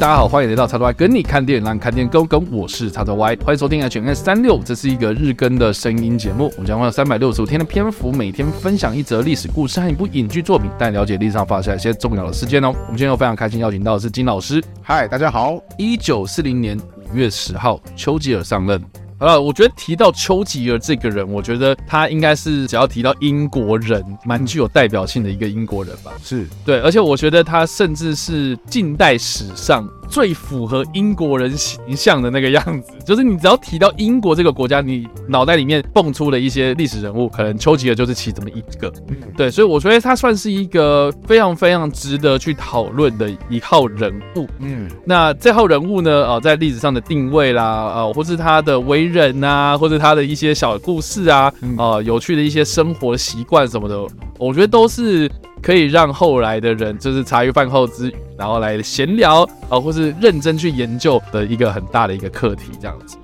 大家好，欢迎来到叉叉 Y 跟你看电影，让你看电影更跟。我是叉叉 Y，欢迎收听 HNS 三六，这是一个日更的声音节目。我们将会有三百六十五天的篇幅，每天分享一则历史故事和一部影剧作品，带你了解历史上发生一些重要的事件哦。我们今天又非常开心邀请到的是金老师。嗨，大家好。一九四零年五月十号，丘吉尔上任。好了，我觉得提到丘吉尔这个人，我觉得他应该是只要提到英国人，蛮具有代表性的一个英国人吧。是对，而且我觉得他甚至是近代史上。最符合英国人形象的那个样子，就是你只要提到英国这个国家，你脑袋里面蹦出了一些历史人物，可能丘吉尔就是其中一个。对，所以我觉得他算是一个非常非常值得去讨论的一号人物。嗯，那这号人物呢，啊，在历史上的定位啦，啊，或是他的为人啊，或者他的一些小故事啊，啊，有趣的一些生活习惯什么的，我觉得都是。可以让后来的人就是茶余饭后之，然后来闲聊啊，或是认真去研究的一个很大的一个课题，这样子。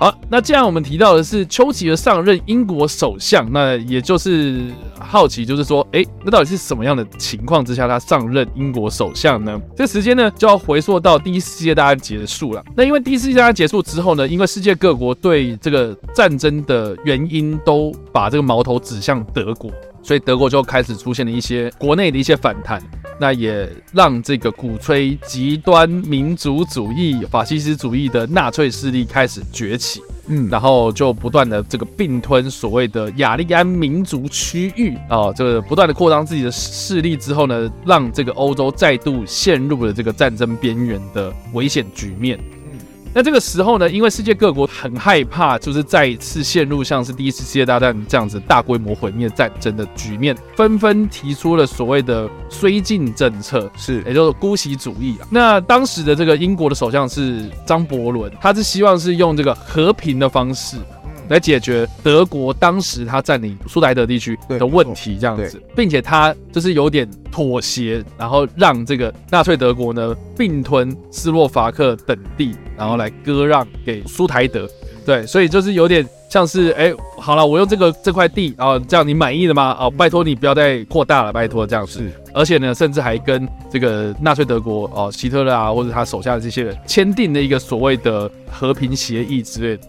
好，那既然我们提到的是丘吉尔上任英国首相，那也就是好奇，就是说，哎，那到底是什么样的情况之下他上任英国首相呢？这时间呢，就要回溯到第一次世界大战结束了。那因为第一次世界大战结束之后呢，因为世界各国对这个战争的原因都把这个矛头指向德国。所以德国就开始出现了一些国内的一些反弹，那也让这个鼓吹极端民族主义、法西斯主义的纳粹势力开始崛起，嗯，然后就不断的这个并吞所谓的雅利安民族区域啊，这个不断的扩张自己的势力之后呢，让这个欧洲再度陷入了这个战争边缘的危险局面。那这个时候呢，因为世界各国很害怕，就是再一次陷入像是第一次世界大战这样子大规模毁灭战争的局面，纷纷提出了所谓的绥靖政策，是，也就是姑息主义啊。那当时的这个英国的首相是张伯伦，他是希望是用这个和平的方式。来解决德国当时他占领苏台德地区的问题，这样子，并且他就是有点妥协，然后让这个纳粹德国呢并吞斯洛伐克等地，然后来割让给苏台德。对，所以就是有点像是，哎，好了，我用这个这块地啊，这样你满意了吗？哦，拜托你不要再扩大了，拜托这样子。是，而且呢，甚至还跟这个纳粹德国哦，希特勒啊，或者他手下的这些人签订了一个所谓的和平协议之类的。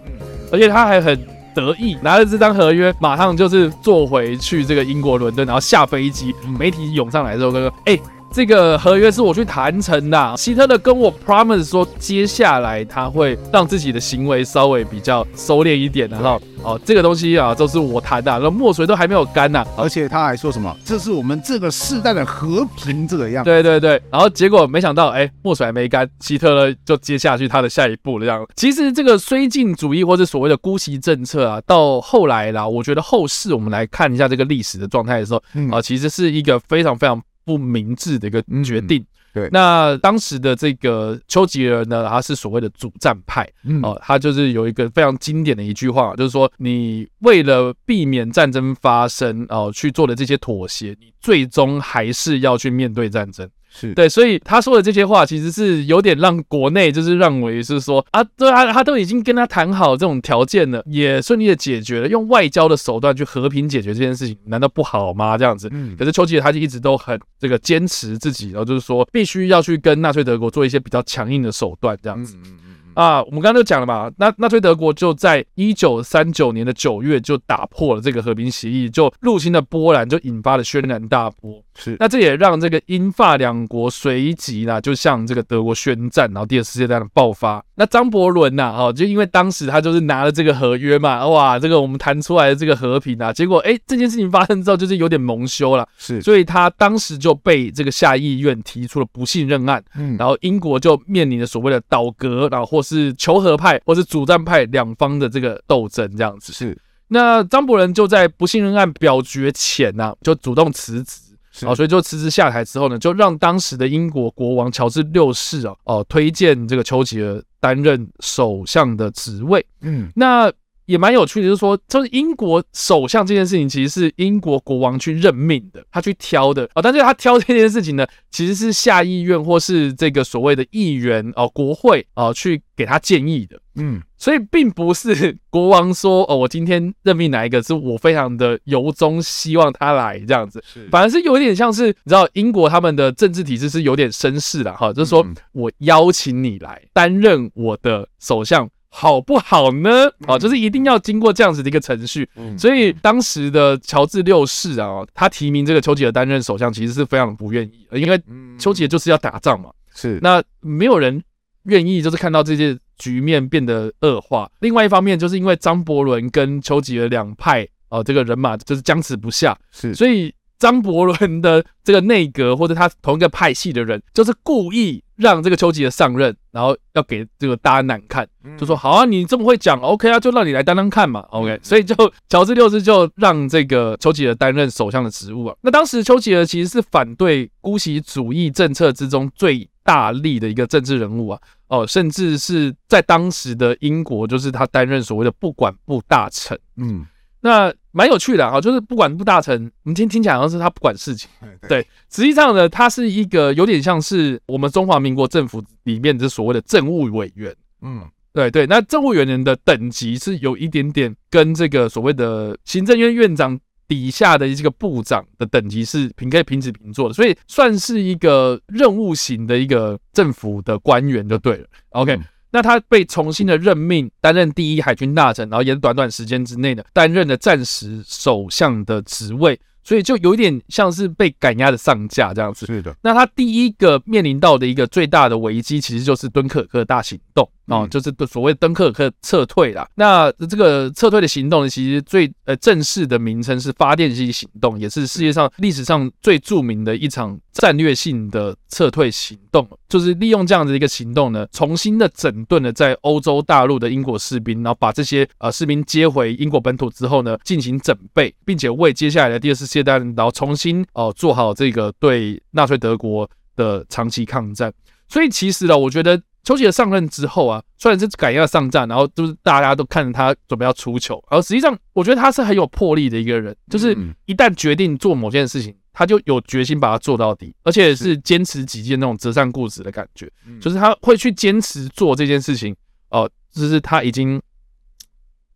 而且他还很得意，拿着这张合约，马上就是坐回去这个英国伦敦，然后下飞机，媒体涌上来之后，他说，哎。这个合约是我去谈成的。希特勒跟我 promise 说，接下来他会让自己的行为稍微比较收敛一点，然后哦，这个东西啊都是我谈的，那墨水都还没有干呢，而且他还说什么，这是我们这个世代的和平，这个样。对对对，然后结果没想到，哎，墨水还没干，希特勒就接下去他的下一步了。这样，其实这个绥靖主义或者所谓的姑息政策啊，到后来啦，我觉得后世我们来看一下这个历史的状态的时候，啊，其实是一个非常非常。不明智的一个决定。对，那当时的这个丘吉尔呢，他是所谓的主战派，哦，他就是有一个非常经典的一句话，就是说，你为了避免战争发生，哦，去做的这些妥协，你最终还是要去面对战争。是对，所以他说的这些话其实是有点让国内就是认为是说啊，对啊，他都已经跟他谈好这种条件了，也顺利的解决了，用外交的手段去和平解决这件事情，难道不好吗？这样子，嗯，可是丘吉尔他就一直都很这个坚持自己，然后就是说必须要去跟纳粹德国做一些比较强硬的手段，这样子。嗯嗯啊，我们刚刚就讲了嘛，那纳粹德国就在一九三九年的九月就打破了这个和平协议，就入侵了波兰，就引发了轩然大波。是，那这也让这个英法两国随即呢，就向这个德国宣战，然后第二次世界大战爆发。那张伯伦呐，哦，就因为当时他就是拿了这个合约嘛，哇，这个我们谈出来的这个和平啊，结果哎，这件事情发生之后，就是有点蒙羞了。是，所以他当时就被这个下议院提出了不信任案。嗯，然后英国就面临着所谓的倒戈，然后或是求和派或是主战派两方的这个斗争，这样子。是，那张伯伦就在不信任案表决前呢，就主动辞职。哦，所以就辞职下台之后呢，就让当时的英国国王乔治六世哦哦推荐这个丘吉尔担任首相的职位。嗯，那也蛮有趣的，就是说，就是英国首相这件事情，其实是英国国王去任命的，他去挑的啊。但是他挑这件事情呢，其实是下议院或是这个所谓的议员哦，国会哦，去给他建议的。嗯，所以并不是国王说哦，我今天任命哪一个，是我非常的由衷希望他来这样子，反而是有点像是你知道，英国他们的政治体制是有点绅士的哈，就是说我邀请你来担任我的首相。好不好呢？啊，就是一定要经过这样子的一个程序。所以当时的乔治六世啊，他提名这个丘吉尔担任首相，其实是非常不愿意，因为丘吉尔就是要打仗嘛。是，那没有人愿意，就是看到这些局面变得恶化。另外一方面，就是因为张伯伦跟丘吉尔两派啊，这个人马就是僵持不下。是，所以。张伯伦的这个内阁或者他同一个派系的人，就是故意让这个丘吉尔上任，然后要给这个大家难看，就说好啊，你这么会讲，OK 啊，就让你来当当看嘛，OK。所以就乔治六世就让这个丘吉尔担任首相的职务啊。那当时丘吉尔其实是反对姑息主义政策之中最大力的一个政治人物啊，哦，甚至是在当时的英国，就是他担任所谓的不管部大臣，嗯。那蛮有趣的啊，就是不管部大臣，我们听听起来好像是他不管事情，对，实际上呢，他是一个有点像是我们中华民国政府里面的所谓的政务委员，嗯，对对，那政务委员的等级是有一点点跟这个所谓的行政院院长底下的这个部长的等级是平可以平起平坐的，所以算是一个任务型的一个政府的官员就对了，OK。嗯那他被重新的任命担任第一海军大臣，然后也是短短时间之内的，担任了战时首相的职位，所以就有点像是被赶鸭的上架这样子。是的。那他第一个面临到的一个最大的危机，其实就是敦刻尔克大行动。哦，就是所谓敦刻尔克撤退啦。那这个撤退的行动呢，其实最呃正式的名称是发电机行动，也是世界上历史上最著名的一场战略性的撤退行动。就是利用这样的一个行动呢，重新的整顿了在欧洲大陆的英国士兵，然后把这些呃士兵接回英国本土之后呢，进行整备，并且为接下来的第二次世界大战，然后重新哦、呃、做好这个对纳粹德国的长期抗战。所以其实呢，我觉得。丘吉尔上任之后啊，虽然是赶要上战，然后就是大家都看着他准备要出糗，然后实际上我觉得他是很有魄力的一个人，就是一旦决定做某件事情，他就有决心把它做到底，而且是坚持己见那种折善固执的感觉，就是他会去坚持做这件事情哦、呃，就是他已经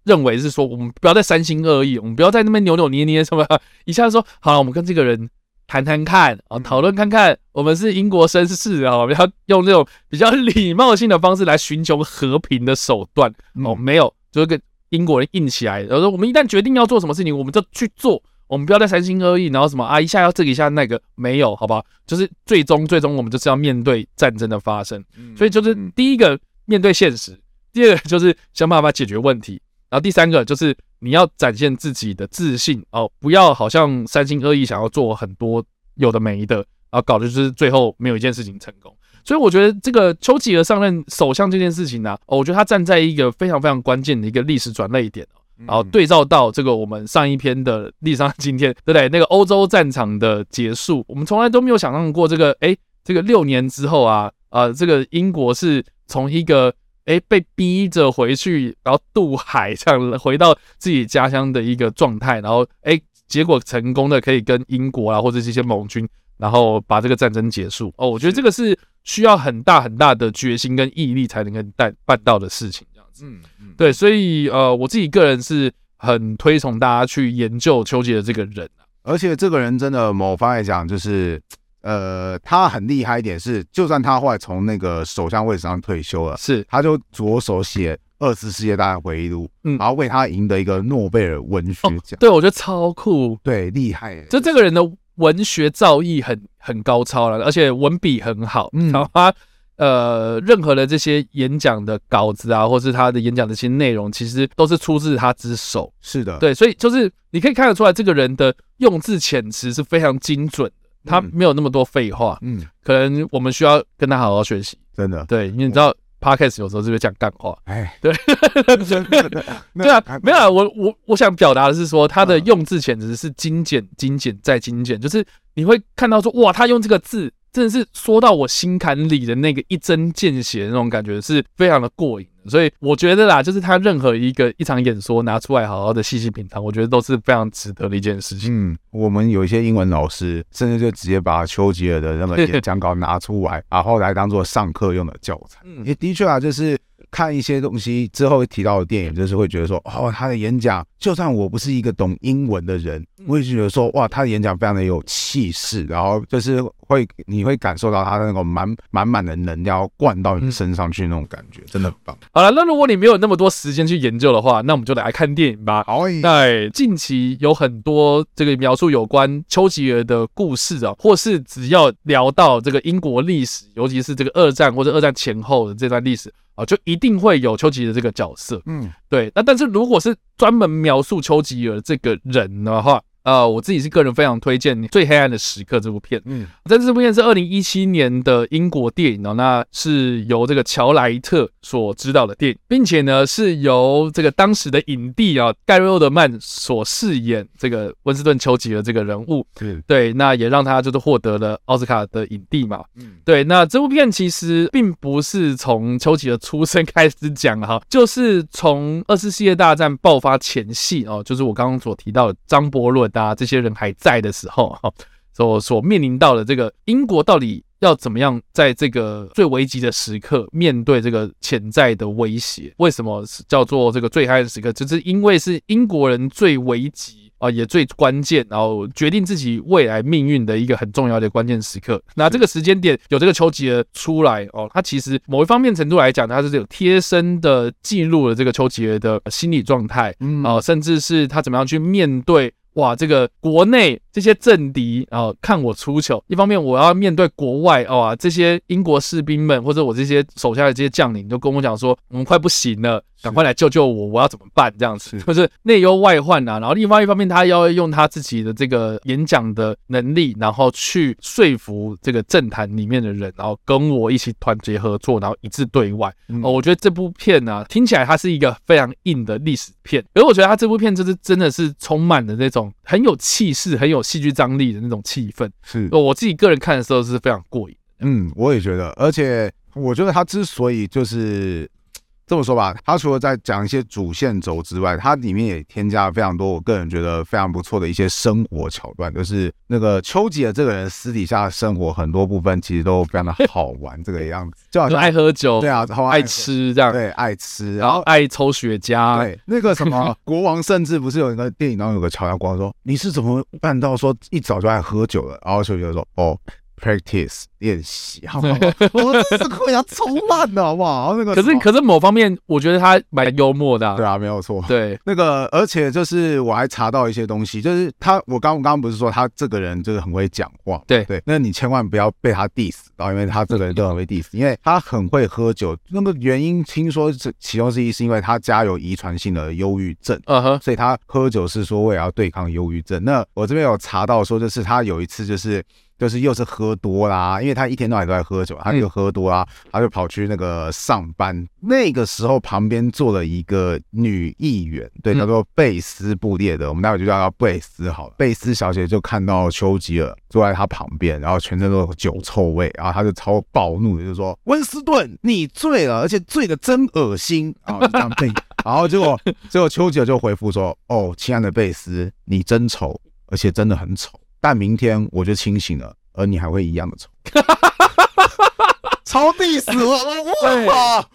认为是说，我们不要再三心二意，我们不要在那边扭扭捏捏什么，一下子说好了，我们跟这个人。谈谈看啊，讨论看看，我们是英国绅士啊，我们要用这种比较礼貌性的方式来寻求和平的手段哦，没有，就是跟英国人硬起来。然后说，我们一旦决定要做什么事情，我们就去做，我们不要再三心二意，然后什么啊，一下要这个，一下那个，没有，好吧？就是最终，最终我们就是要面对战争的发生。所以就是第一个面对现实，第二个就是想办法解决问题，然后第三个就是。你要展现自己的自信哦，不要好像三心二意想要做很多有的没的，然后搞的就是最后没有一件事情成功。所以我觉得这个丘吉尔上任首相这件事情呢，哦，我觉得他站在一个非常非常关键的一个历史转捩点哦，然后对照到这个我们上一篇的历史上今天，对不对？那个欧洲战场的结束，我们从来都没有想象过这个，哎，这个六年之后啊，啊，这个英国是从一个。哎，被逼着回去，然后渡海，这样回到自己家乡的一个状态，然后哎，结果成功的可以跟英国啊或者这些盟军，然后把这个战争结束。哦，我觉得这个是需要很大很大的决心跟毅力才能够办办到的事情，这样子。嗯嗯，对，所以呃，我自己个人是很推崇大家去研究丘吉尔这个人啊，而且这个人真的某方来讲就是。呃，他很厉害一点是，就算他后来从那个首相位置上退休了，是，他就着手写二次世界大战回忆录，嗯，然后为他赢得一个诺贝尔文学奖。哦，对，我觉得超酷，对，厉害，就这个人的文学造诣很很高超了，而且文笔很好，嗯，然后他呃，任何的这些演讲的稿子啊，或是他的演讲的一些内容，其实都是出自他之手，是的，对，所以就是你可以看得出来，这个人的用字遣词是非常精准。他没有那么多废话，嗯，可能我们需要跟他好好学习，真的，对，因为你知道，Podcast 有时候是不是讲干话？哎，对，对啊，没有啊，我我我想表达的是说，他的用字简直是精简、精简再精简，就是你会看到说，哇，他用这个字真的是说到我心坎里的那个一针见血的那种感觉，是非常的过瘾。所以我觉得啦，就是他任何一个一场演说拿出来好好的细细品尝，我觉得都是非常值得的一件事情。嗯，我们有一些英文老师，甚至就直接把丘吉尔的那个演讲稿拿出来，然后来当做上课用的教材。嗯，也的确啊，就是。看一些东西之后提到的电影，就是会觉得说，哦，他的演讲，就算我不是一个懂英文的人，我也觉得说，哇，他的演讲非常的有气势，然后就是会，你会感受到他的那种满满满的能量灌到你身上去那种感觉，真的很棒。好了，那如果你没有那么多时间去研究的话，那我们就来看电影吧。好，那近期有很多这个描述有关丘吉尔的故事啊，或是只要聊到这个英国历史，尤其是这个二战或者二战前后的这段历史。啊，就一定会有丘吉尔这个角色，嗯，对。那但是如果是专门描述丘吉尔这个人的话，呃，我自己是个人非常推荐《最黑暗的时刻》这部片。嗯，在这部片是二零一七年的英国电影哦，那是由这个乔莱特所执导的电影，并且呢是由这个当时的影帝啊盖瑞·奥德曼所饰演这个温斯顿·丘吉尔这个人物。嗯，对，那也让他就是获得了奥斯卡的影帝嘛。嗯，对，那这部片其实并不是从丘吉尔出生 开始讲哈，就是从二次世界大战爆发前夕哦，就是我刚刚所提到的张伯伦。大家这些人还在的时候，所所面临到的这个英国到底要怎么样在这个最危急的时刻面对这个潜在的威胁？为什么叫做这个最黑暗时刻？就是因为是英国人最危急啊，也最关键，然后决定自己未来命运的一个很重要的关键时刻。那这个时间点有这个丘吉尔出来哦，他其实某一方面程度来讲，他是有贴身的记录了这个丘吉尔的心理状态，嗯，啊，甚至是他怎么样去面对。哇，这个国内这些政敌啊，看我出糗。一方面，我要面对国外啊，这些英国士兵们或者我这些手下的这些将领，都跟我讲说，我们快不行了。赶快来救救我！我要怎么办？这样子就是内忧外患啊。然后另外一方面，他要用他自己的这个演讲的能力，然后去说服这个政坛里面的人，然后跟我一起团结合作，然后一致对外。哦，我觉得这部片呢，听起来它是一个非常硬的历史片，而我觉得他这部片就是真的是充满了那种很有气势、很有戏剧张力的那种气氛。是，我自己个人看的时候是非常过瘾。嗯，我也觉得，而且我觉得他之所以就是。这么说吧，他除了在讲一些主线轴之外，它里面也添加了非常多我个人觉得非常不错的一些生活桥段，就是那个丘吉尔这个人私底下的生活很多部分其实都非常的 好玩，这个样子，就好像爱喝酒，对啊，然后爱吃这样，对，爱吃，然后爱抽雪茄，对，那个什么 国王甚至不是有一个电影当中有个桥段，国王说你是怎么办到说一早就爱喝酒了？然后丘吉尔说哦。Practice 练习，好不好？我这是会要超慢的，好不好？那个，可是可是某方面，我觉得他蛮幽默的。对啊，没有错。对，那个，而且就是我还查到一些东西，就是他，我刚我刚刚不是说他这个人就是很会讲话，对对。那你千万不要被他 diss 到，因为他这个人就很会 diss，因为他很会喝酒。那么原因听说是其中之一，是因为他家有遗传性的忧郁症，嗯哼，所以他喝酒是说为了要对抗忧郁症。那我这边有查到说，就是他有一次就是。就是又是喝多啦，因为他一天到晚都在喝酒，他就喝多啦，他就跑去那个上班。那个时候旁边坐了一个女议员，对，叫做贝斯布列的，我们待会就叫她贝斯好了。贝斯小姐就看到丘吉尔坐在她旁边，然后全身都有酒臭味，然后她就超暴怒的，就说：“温斯顿，你醉了，而且醉的真恶心啊！”这样被，然后结果结果丘吉尔就回复说：“哦，亲爱的贝斯，你真丑，而且真的很丑。”但明天我就清醒了，而你还会一样的丑，超 diss 了！哇哇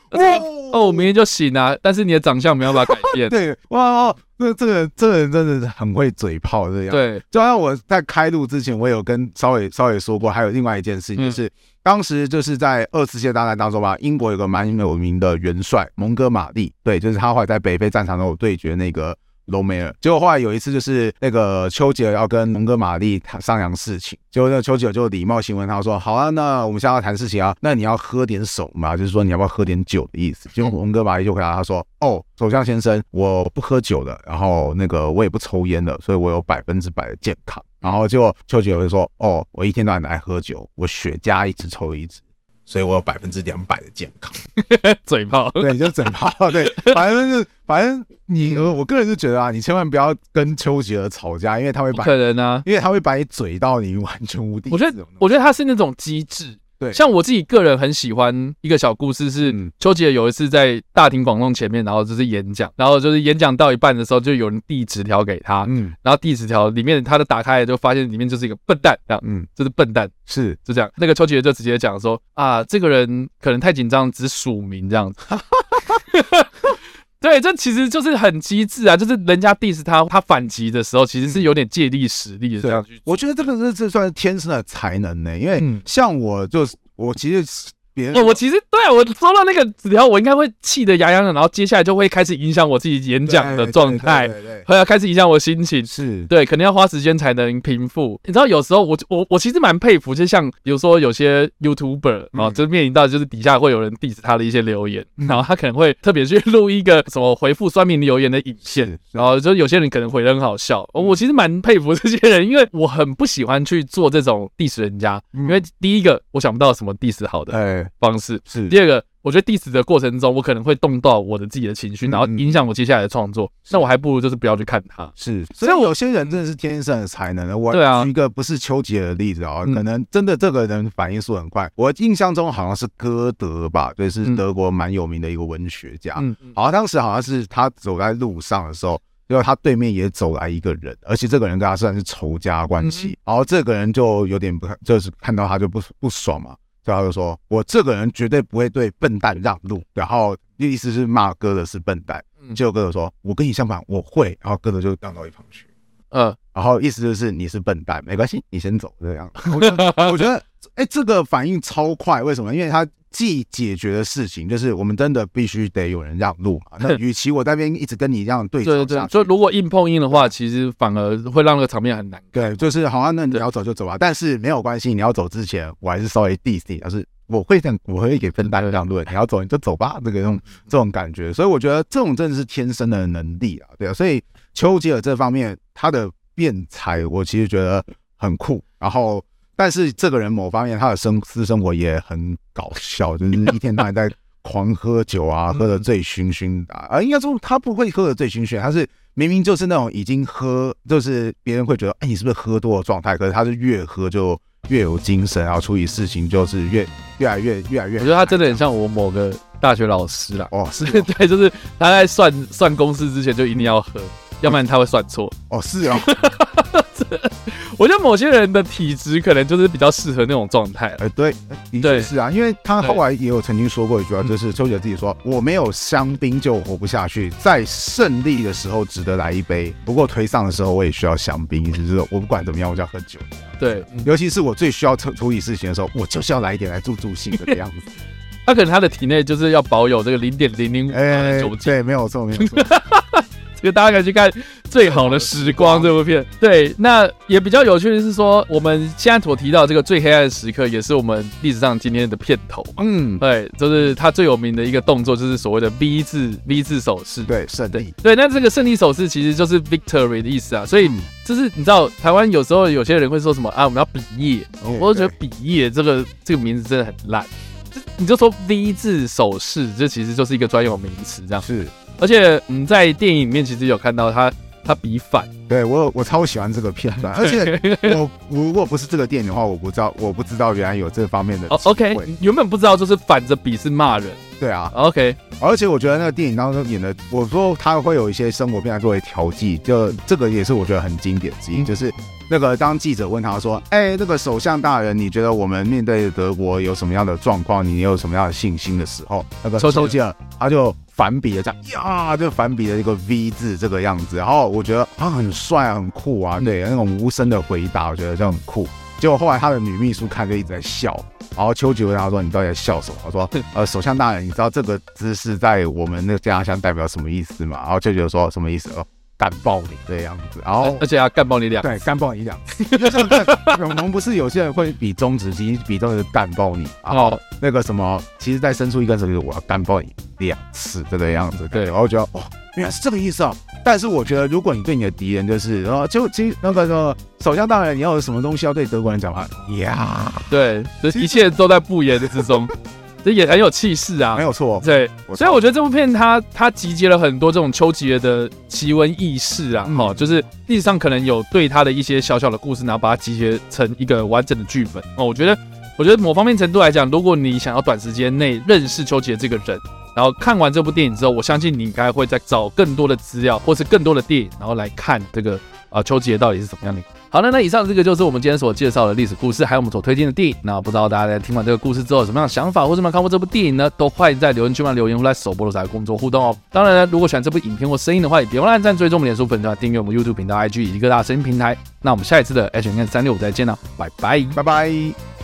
哦，我明天就醒了，但是你的长相没有办法改变。对，哇，那这个这个人真的是很会嘴炮，这样。对，就好像我在开录之前，我有跟稍微稍微说过，还有另外一件事情，就是当时就是在二次世界大战当中吧，英国有个蛮有名的元帅蒙哥马利，对，就是他后来在北非战场中有对决那个。隆美尔，结果后来有一次，就是那个丘吉尔要跟蒙哥马利谈商量事情，结果那个丘吉尔就礼貌性问他说：“好啊，那我们现在要谈事情啊，那你要喝点什么？就是说你要不要喝点酒的意思。”结果蒙哥马利就回答他说：“哦，首相先生，我不喝酒的，然后那个我也不抽烟的，所以我有百分之百的健康。”然后结果丘吉尔会说：“哦，我一天到晚爱喝酒，我雪茄一直抽一直。”所以我有百分之两百的健康，嘴炮，对，就嘴炮，对，反正就是，反正你，我个人就觉得啊，你千万不要跟丘吉尔吵架，因为他会把，可能啊，因为他会把你嘴到你完全无敌。我觉得，我觉得他是那种机智，对，像我自己个人很喜欢一个小故事，是邱吉尔有一次在大庭广众前面，然后就是演讲，然后就是演讲到一半的时候，就有人递纸条给他，嗯，然后递纸条里面他的打开就发现里面就是一个笨蛋，这样，嗯，就是笨蛋，是就这样。那个邱吉尔就直接讲说啊，这个人可能太紧张，只署名这样子。对，这其实就是很机智啊！就是人家 diss 他，他反击的时候，其实是有点借力使力的这样去。我觉得这个是这算是天生的才能呢，因为像我就是我其实。哦，我其实对啊，我收到那个纸条，我应该会气得牙痒痒，然后接下来就会开始影响我自己演讲的状态，会要开始影响我心情，是。对，可能要花时间才能平复。你知道，有时候我我我其实蛮佩服，就像比如说有些 YouTuber 啊、嗯，就面临到就是底下会有人 diss 他的一些留言，嗯、然后他可能会特别去录一个什么回复酸民留言的影片，然后就有些人可能回的很好笑。我其实蛮佩服这些人，因为我很不喜欢去做这种 diss 人家，因为第一个我想不到什么 diss 好的方式是。第二个，我觉得 diss 的过程中，我可能会动到我的自己的情绪，然后影响我接下来的创作。那我还不如就是不要去看他。是，所以有些人真的是天生的才能。我举一个不是丘吉尔的例子啊，可能真的这个人反应速很快。我印象中好像是歌德吧，对，是德国蛮有名的一个文学家。嗯，好像当时好像是他走在路上的时候，因为他对面也走来一个人，而且这个人跟他算是仇家关系。然后这个人就有点不，就是看到他就不不爽嘛。然后就说：“我这个人绝对不会对笨蛋让路。”然后意思是骂哥的是笨蛋。结果哥德说：“我跟你相反，我会。”然后哥德就让到一旁去。嗯，然后意思就是你是笨蛋，没关系，你先走这样。我觉得，我觉得，哎，这个反应超快，为什么？因为他。既解决的事情，就是我们真的必须得有人让路嘛。那 与其我在那边一直跟你这样对峙，对对对，所以如果硬碰硬的话，其实反而会让那个场面很难。对，就是好像那你要走就走啊，但是没有关系，你要走之前，我还是稍微 diss 你，但是我会这样，我会给分担让路。你要走你就走吧，这个这种这种感觉。所以我觉得这种真的是天生的能力啊，对啊。所以丘吉尔这方面他的辩才，我其实觉得很酷。然后。但是这个人某方面他的生私生活也很搞笑，就是一天到晚在狂喝酒啊，喝的醉醺醺的啊。应该说他不会喝的醉醺醺，他是明明就是那种已经喝，就是别人会觉得哎，你是不是喝多的状态？可是他是越喝就越有精神，然后处理事情就是越越来越越来越。我觉得他真的很像我某个大学老师啦。哦，是 对，就是他在算算公式之前就一定要喝，要不然他会算错。哦，是哦。我觉得某些人的体质可能就是比较适合那种状态。哎，对，的确是啊，因为他后来也有曾经说过一句话，就是周杰自己说：“我没有香槟就活不下去，在胜利的时候值得来一杯，不过颓丧的时候我也需要香槟，就是我不管怎么样，我就要喝酒。”对，尤其是我最需要处处理事情的时候，我就是要来一点来助助兴的样子。他 可能他的体内就是要保有这个零点零零五的酒精。对，没有错，没有错。这个大家可以去看《最好的时光》这部片。对，那也比较有趣的是说，我们现在所提到这个最黑暗的时刻，也是我们历史上今天的片头。嗯，对，就是他最有名的一个动作，就是所谓的 V 字 V 字手势。对，胜利。对，那这个胜利手势其实就是 victory 的意思啊。所以就是你知道，台湾有时候有些人会说什么啊，我们要比耶。我就觉得比耶这个这个名字真的很烂。就你就说 V 字手势，这其实就是一个专有名词，这样是。而且，嗯，在电影里面其实有看到他，他比反，对我我超喜欢这个片段。而且我如果不是这个电影的话，我不知道，我不知道原来有这方面的。哦，OK，原本不知道就是反着比是骂人。对啊，OK。而且我觉得那个电影当中演的，我说他会有一些生活片段作为调剂，就这个也是我觉得很经典之一，就是那个当记者问他说：“哎，那个首相大人，你觉得我们面对德国有什么样的状况？你有什么样的信心的时候？”那个丘吉尔他就。反比的这样呀，就反比的一个 V 字这个样子，然后我觉得他很帅啊，很酷啊，对，那种无声的回答，我觉得这样很酷。结果后来他的女秘书看就一直在笑，然后丘吉尔问他说：“你到底在笑什么？”他说：“ 呃，首相大人，你知道这个姿势在我们那个家乡代表什么意思吗？”然后丘吉尔说：“什么意思？”哦。干爆你这样子，然后而且要干爆你两对，干爆你两次。我们不是有些人会比中指，其实比中指干爆你哦。那个什么，其实再伸出一根手就是我要干爆你两次这个样子。对，然后觉得哦，原来是这个意思啊。但是我觉得，如果你对你的敌人就是，然后就其实那个说首相大人，你要有什么东西要对德国人讲话呀？对，这一切都在不言之中。这也很有气势啊，没有错。对，所以我觉得这部片它它集结了很多这种丘吉尔的奇闻异事啊，哈、嗯，就是历史上可能有对他的一些小小的故事，然后把它集结成一个完整的剧本哦。我觉得我觉得某方面程度来讲，如果你想要短时间内认识丘吉尔这个人，然后看完这部电影之后，我相信你应该会再找更多的资料，或是更多的电影，然后来看这个啊丘吉尔到底是怎么样的。好了，那以上这个就是我们今天所介绍的历史故事，还有我们所推荐的电影。那不知道大家在听完这个故事之后有什么样的想法，或者有没有看过这部电影呢？都欢迎在留言区里留言，或来首播的时候来跟我们做互动哦。当然呢，如果喜欢这部影片或声音的话，也别忘了按赞、追踪我们脸书粉团、订阅我们 YouTube 频道、IG 以及各大声音平台。那我们下一次的 H N 三六五再见了，拜拜，拜拜。